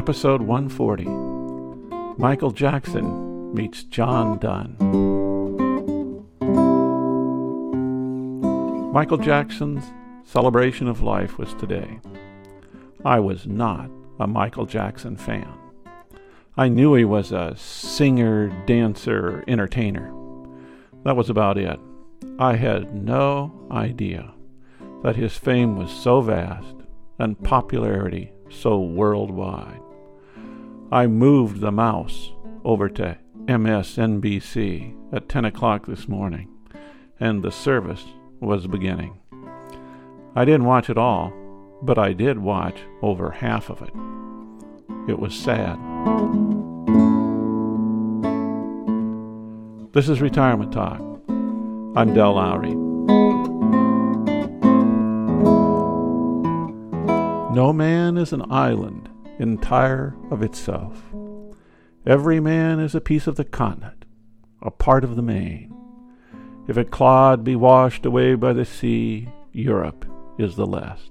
Episode 140 Michael Jackson meets John Donne. Michael Jackson's celebration of life was today. I was not a Michael Jackson fan. I knew he was a singer, dancer, entertainer. That was about it. I had no idea that his fame was so vast and popularity so worldwide. I moved the mouse over to MSNBC at 10 o'clock this morning, and the service was beginning. I didn't watch it all, but I did watch over half of it. It was sad. This is Retirement Talk. I'm Del Lowry. No man is an island entire of itself. Every man is a piece of the continent, a part of the main. If a clod be washed away by the sea, Europe is the less,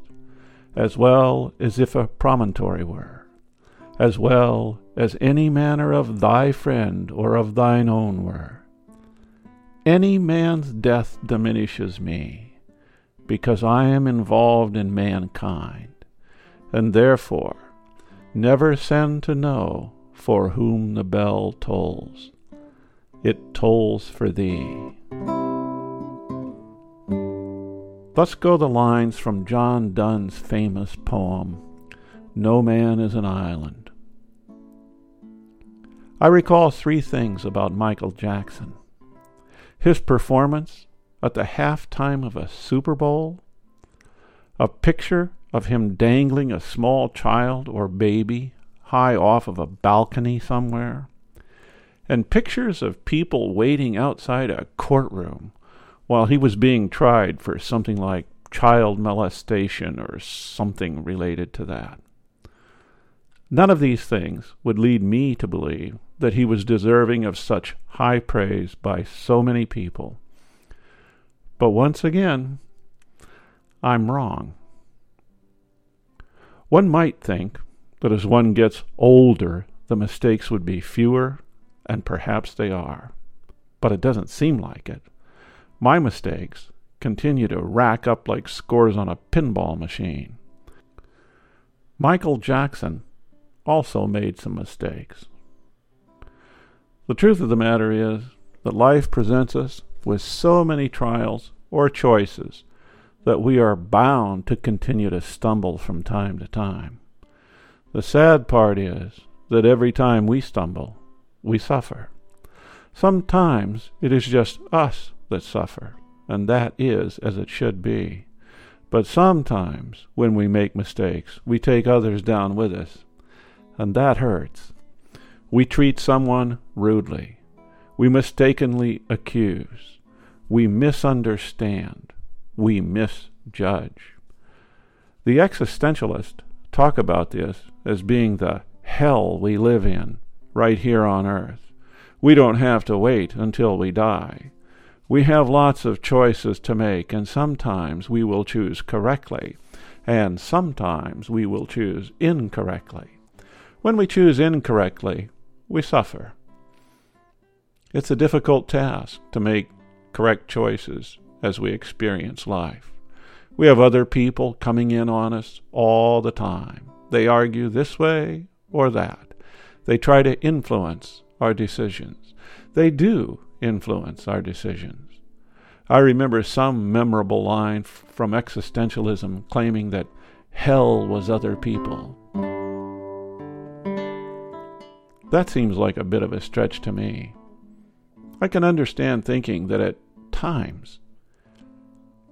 as well as if a promontory were, as well as any manor of thy friend or of thine own were. Any man's death diminishes me, because I am involved in mankind and therefore never send to know for whom the bell tolls. It tolls for thee. Thus go the lines from John Donne's famous poem, No Man is an Island. I recall three things about Michael Jackson his performance at the halftime of a Super Bowl, a picture of him dangling a small child or baby high off of a balcony somewhere, and pictures of people waiting outside a courtroom while he was being tried for something like child molestation or something related to that. None of these things would lead me to believe that he was deserving of such high praise by so many people. But once again, I'm wrong. One might think that as one gets older, the mistakes would be fewer, and perhaps they are. But it doesn't seem like it. My mistakes continue to rack up like scores on a pinball machine. Michael Jackson also made some mistakes. The truth of the matter is that life presents us with so many trials or choices that we are bound to continue to stumble from time to time. The sad part is that every time we stumble, we suffer. Sometimes it is just us that suffer, and that is as it should be. But sometimes, when we make mistakes, we take others down with us, and that hurts. We treat someone rudely. We mistakenly accuse. We misunderstand we misjudge. The existentialists talk about this as being the hell we live in right here on earth. We don't have to wait until we die. We have lots of choices to make, and sometimes we will choose correctly, and sometimes we will choose incorrectly. When we choose incorrectly, we suffer. It's a difficult task to make correct choices as we experience life. We have other people coming in on us all the time. They argue this way or that. They try to influence our decisions. They do influence our decisions. I remember some memorable line from existentialism claiming that hell was other people. That seems like a bit of a stretch to me. I can understand thinking that at times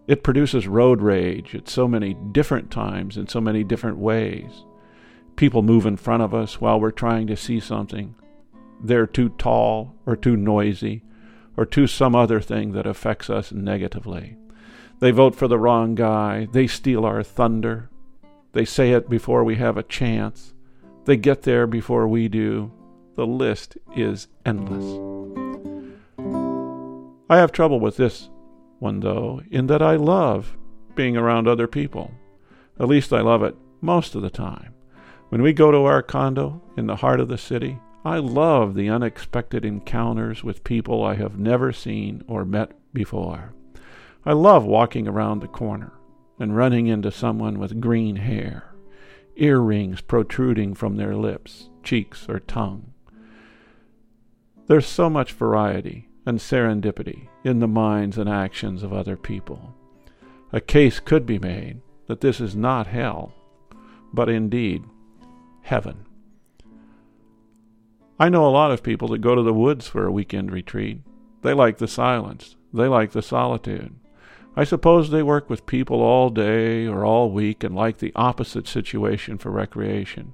it produces road rage at so many different times in so many different ways. People move in front of us while we're trying to see something. They're too tall or too noisy or too some other thing that affects us negatively. They vote for the wrong guy. They steal our thunder. They say it before we have a chance. They get there before we do. The list is endless. I have trouble with this one, though, in that I love being around other people. At least I love it most of the time. When we go to our condo in the heart of the city, I love the unexpected encounters with people I have never seen or met before. I love walking around the corner and running into someone with green hair, earrings protruding from their lips, cheeks, or tongue. There's so much variety and serendipity in the minds and actions of other people. A case could be made that this is not hell, but indeed heaven. I know a lot of people that go to the woods for a weekend retreat. They like the silence, they like the solitude. I suppose they work with people all day or all week and like the opposite situation for recreation.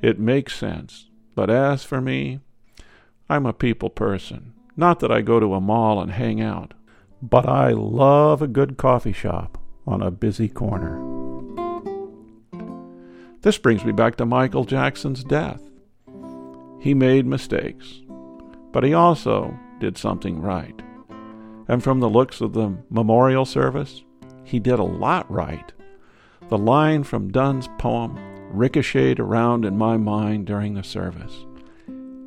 It makes sense. But as for me, I'm a people person. Not that I go to a mall and hang out, but I love a good coffee shop on a busy corner. This brings me back to Michael Jackson's death. He made mistakes, but he also did something right. And from the looks of the memorial service, he did a lot right. The line from Donne's poem ricocheted around in my mind during the service.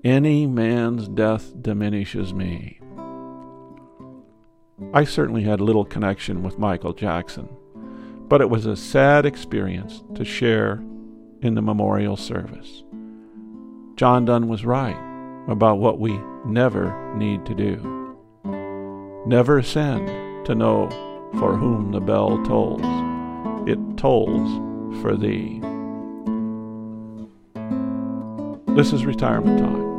Any man's death diminishes me. I certainly had little connection with Michael Jackson, but it was a sad experience to share in the memorial service. John Donne was right about what we never need to do. Never send to know for whom the bell tolls. It tolls for thee. This is retirement time.